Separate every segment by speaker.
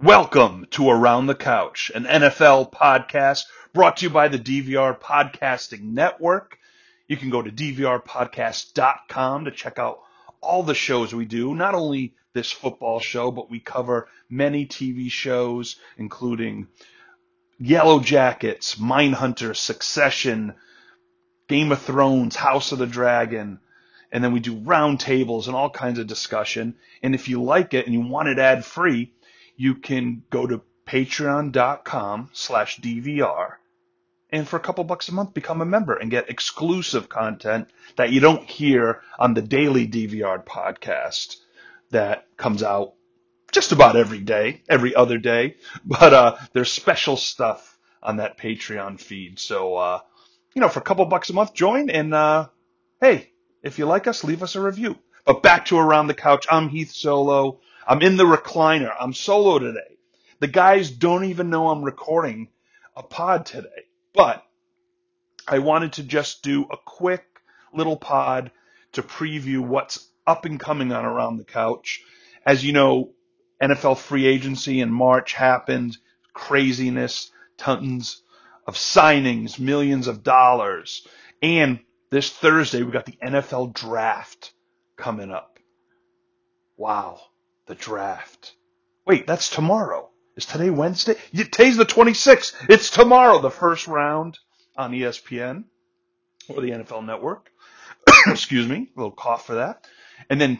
Speaker 1: Welcome to Around the Couch, an NFL podcast brought to you by the DVR Podcasting Network. You can go to dvrpodcast.com to check out all the shows we do, not only this football show, but we cover many TV shows, including Yellow Jackets, Mindhunter, Succession, Game of Thrones, House of the Dragon, and then we do roundtables and all kinds of discussion. And if you like it and you want it ad free, you can go to patreon.com slash DVR and for a couple bucks a month become a member and get exclusive content that you don't hear on the daily DVR podcast that comes out just about every day, every other day. But uh, there's special stuff on that Patreon feed. So, uh, you know, for a couple bucks a month, join and uh, hey, if you like us, leave us a review. But back to Around the Couch. I'm Heath Solo. I'm in the recliner. I'm solo today. The guys don't even know I'm recording a pod today. But I wanted to just do a quick little pod to preview what's up and coming on Around the Couch. As you know, NFL free agency in March happened. Craziness, tons of signings, millions of dollars. And this Thursday, we got the NFL draft coming up. Wow, the draft. Wait, that's tomorrow. Is today Wednesday? Today's the 26th. It's tomorrow, the first round on ESPN or the NFL network. Excuse me, a little cough for that. And then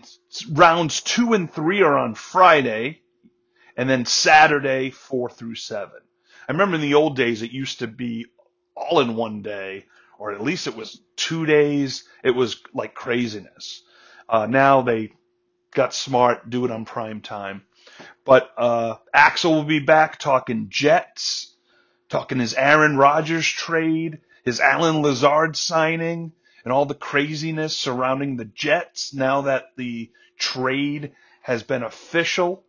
Speaker 1: rounds two and three are on Friday, and then Saturday, four through seven. I remember in the old days, it used to be all in one day or at least it was two days. It was like craziness. Uh, now they got smart, do it on prime time. But uh, Axel will be back talking Jets, talking his Aaron Rodgers trade, his Allen Lazard signing, and all the craziness surrounding the Jets now that the trade has been official.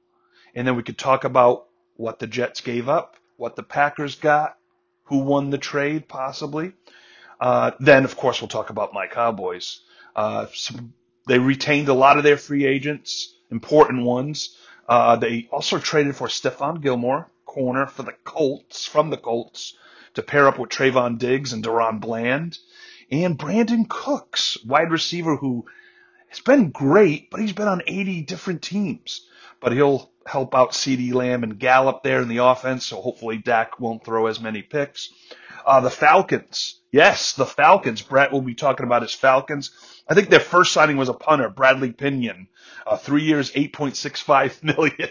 Speaker 1: And then we could talk about what the Jets gave up, what the Packers got, who won the trade possibly. Uh, then, of course, we'll talk about my Cowboys. Uh, some, they retained a lot of their free agents, important ones. Uh, they also traded for Stephon Gilmore, corner for the Colts, from the Colts, to pair up with Trevon Diggs and DaRon Bland, and Brandin Cooks, wide receiver who has been great, but he's been on 80 different teams. But he'll help out CeeDee Lamb and Gallup there in the offense, so hopefully Dak won't throw as many picks. Uh, the Falcons. Yes, the Falcons. Brett will be talking about his Falcons. I think their first signing was a punter, Bradley Pinion. Uh, three years, 8.65 million.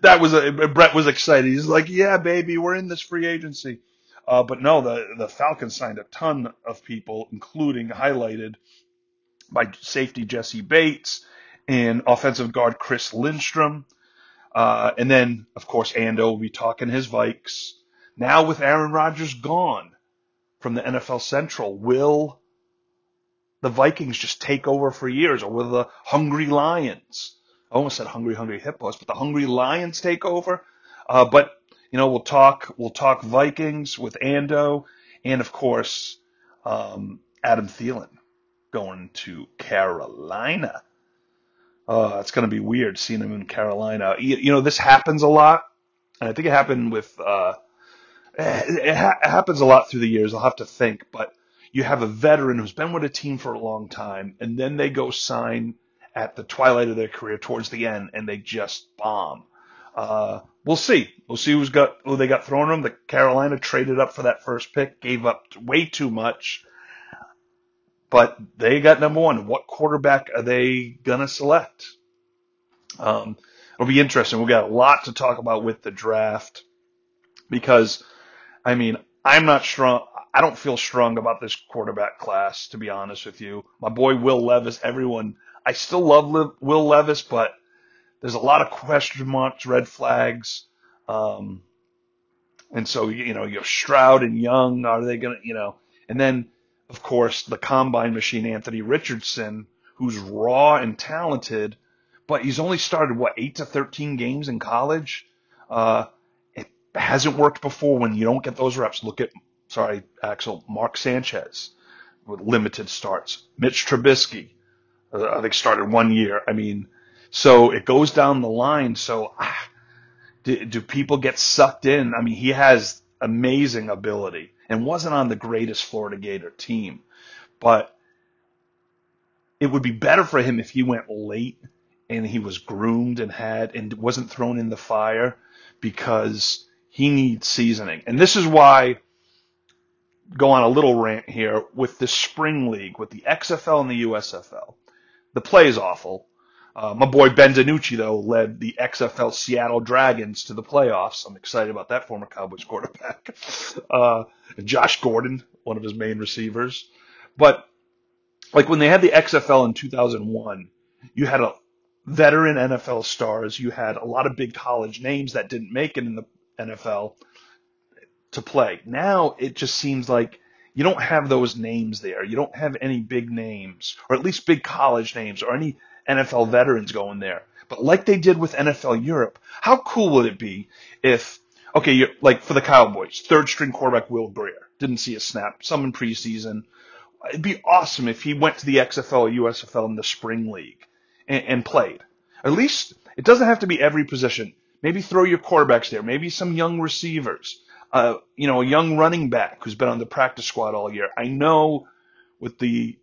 Speaker 1: that was a, Brett was excited. He's like, yeah, baby, we're in this free agency. Uh, but no, the, the Falcons signed a ton of people, including highlighted by safety Jessie Bates and offensive guard Chris Lindstrom. Uh, and then, of course, Ando will be talking his Vikes. Now with Aaron Rodgers gone from the NFL Central, will the Vikings just take over for years or will the Hungry Lions, I almost said Hungry Hungry Hippos, but the Hungry Lions take over? Uh, but, you know, we'll talk, we'll talk Vikings with Ando and of course, um, Adam Thielen going to Carolina. Uh, it's going to be weird seeing him in Carolina. You, you, know, this happens a lot. And I think it happened with, uh, it, ha- it happens a lot through the years. I'll have to think, but you have a veteran who's been with a team for a long time, and then they go sign at the twilight of their career towards the end, and they just bomb. Uh, we'll see. We'll see who's got who they got thrown them. The Carolina traded up for that first pick, gave up way too much, but they got number one. What quarterback are they gonna select? Um, it'll be interesting. We've got a lot to talk about with the draft because I mean, I'm not strong. I don't feel strong about this quarterback class, to be honest with you. My boy Will Levis, everyone, I still love Will Levis, but there's a lot of question marks, red flags. Um, and so, you know, you have Stroud and Young. Are they going to, you know, and then, of course, the combine machine, Anthony Richardson, who's raw and talented, but he's only started, what, 8 to 13 games in college? Uh, hasn't worked before when you don't get those reps. Look at, sorry, Axel, Mark Sanchez with limited starts. Mitch Trubisky, uh, I think started one year. I mean, so it goes down the line. So ah, Do, do people get sucked in? I mean, he has amazing ability and wasn't on the greatest Florida Gator team, but it would be better for him if he went late and he was groomed and had and wasn't thrown in the fire because he needs seasoning. And this is why go on a little rant here with the spring league, with the XFL and the USFL. The play is awful. Uh, my boy Ben DiNucci, though, led the XFL Seattle Dragons to the playoffs. I'm excited about that former Cowboys quarterback. Uh, Josh Gordon, one of his main receivers. But, like, when they had the XFL in 2001, you had a veteran NFL stars. You had a lot of big college names that didn't make it in the NFL to play. Now it just seems like you don't have those names there. You don't have any big names, or at least big college names, or any NFL veterans going there. But like they did with NFL Europe, how cool would it be if, okay, like for the Cowboys, third string quarterback Will Grier didn't see a snap, some in preseason. It'd be awesome if he went to the XFL or USFL in the spring league and, and played. At least it doesn't have to be every position. Maybe throw your quarterbacks there. Maybe some young receivers. Uh, you know, a young running back who's been on the practice squad all year. I know with the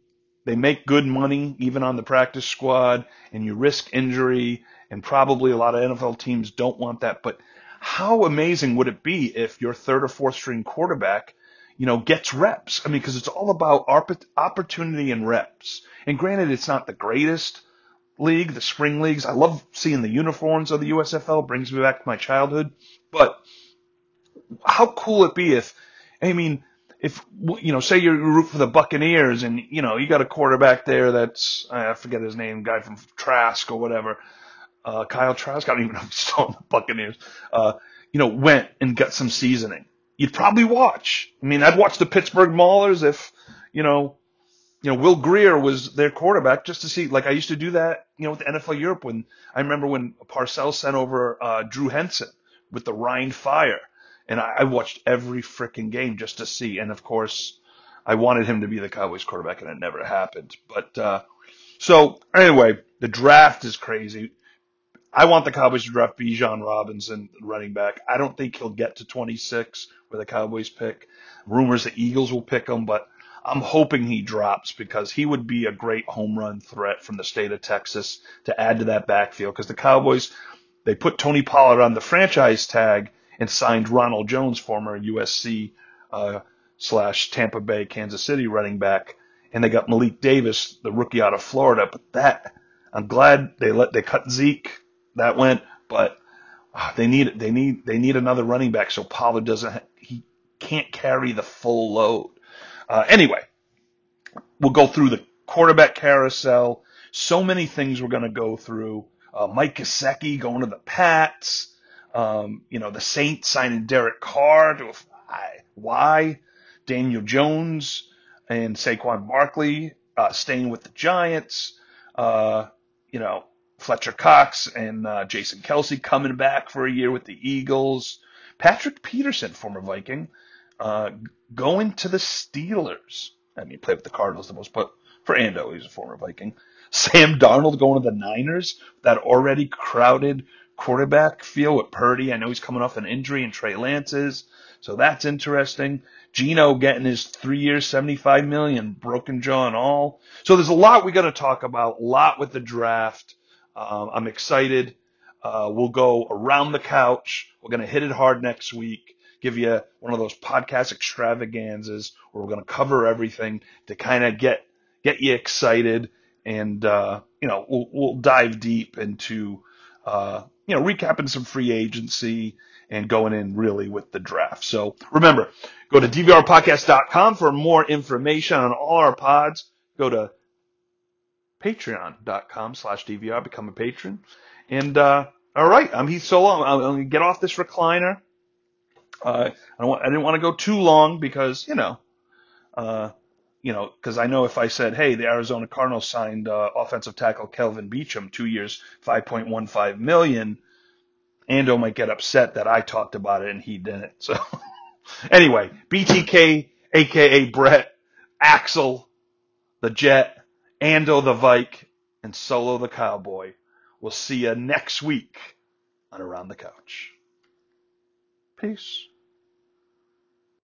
Speaker 1: they make good money even on the practice squad, and you risk injury, and probably a lot of NFL teams don't want that. But how amazing would it be if your third or fourth string quarterback, you know, gets reps? I mean, because it's all about opportunity and reps. And granted, it's not the greatest league, the spring leagues. I love seeing the uniforms of the USFL. Brings me back to my childhood. But how cool it be if, I mean, if you know, say you root for the Buccaneers and you know you got a quarterback there that's I forget his name, guy from Trask or whatever, uh, Kyle Trask. I don't even know if he's still in the Buccaneers. Uh, you know, went and got some seasoning. You'd probably watch. I mean, I'd watch the Pittsburgh Maulers if you know, you know, Will Grier was their quarterback just to see. Like I used to do that, you know, with the NFL Europe when I remember when Parcells sent over uh, Drew Henson with the Rhine Fire and I, I watched every freaking game just to see. And of course, I wanted him to be the Cowboys quarterback, and it never happened. But uh, so anyway, the draft is crazy. I want the Cowboys to draft Bijan Robinson, running back. I don't think he'll get to 26 with the Cowboys pick. Rumors the Eagles will pick him, but I'm hoping he drops because he would be a great home run threat from the state of Texas to add to that backfield. Because the Cowboys, they put Tony Pollard on the franchise tag, and signed Ronald Jones, former USC uh, slash Tampa Bay, Kansas City running back, and they got Malik Davis, the rookie out of Florida. But that I'm glad they let they cut Zeke. That went, but uh, they need they need they need another running back so Pollard doesn't he can't carry the full load. Uh, anyway, we'll go through the quarterback carousel. So many things we're going to go through. Uh, Mike Gesicki going to the Pats. Um, you know, the Saints signing Derek Carr to why? Daniel Jones and Saquon Barkley uh, staying with the Giants. Uh, you know, Fletcher Cox and uh, Jason Kelce coming back for a year with the Eagles. Patrick Peterson, former Viking, uh, going to the Steelers. I mean, played with the Cardinals the most, but for Ando, he's a former Viking. Sam Darnold going to the Niners, that already crowded quarterback feel with Purdy. I know he's coming off an injury and Trey Lance's, so that's interesting. Geno getting his three years, 75 million, broken jaw and all. So there's a lot we got to talk about, a lot with the draft. Um, I'm excited. Uh, we'll go around the couch. We're going to hit it hard next week. Give you one of those podcast extravaganzas where we're going to cover everything to kind of get get you excited, and uh, you know we'll, we'll dive deep into uh, you know, recapping some free agency and going in really with the draft. So remember, go to dvrpodcast.com for more information on all our pods. Go to patreon.com slash DVR, become a patron. And, uh, all right, I'm Heath Solo. I'm, I'm going to get off this recliner. Uh, I, want, I didn't want to go too long because, you know, uh, you know, because I know if I said, hey, the Arizona Cardinals signed uh, offensive tackle Kelvin Beachum, two years, 5.15 million, Ando might get upset that I talked about it and he didn't. So anyway, BTK, aka Brett, Axel, the Jet, Ando the Vike, and Solo the Cowboy. We'll see you next week on Around the Couch. Peace.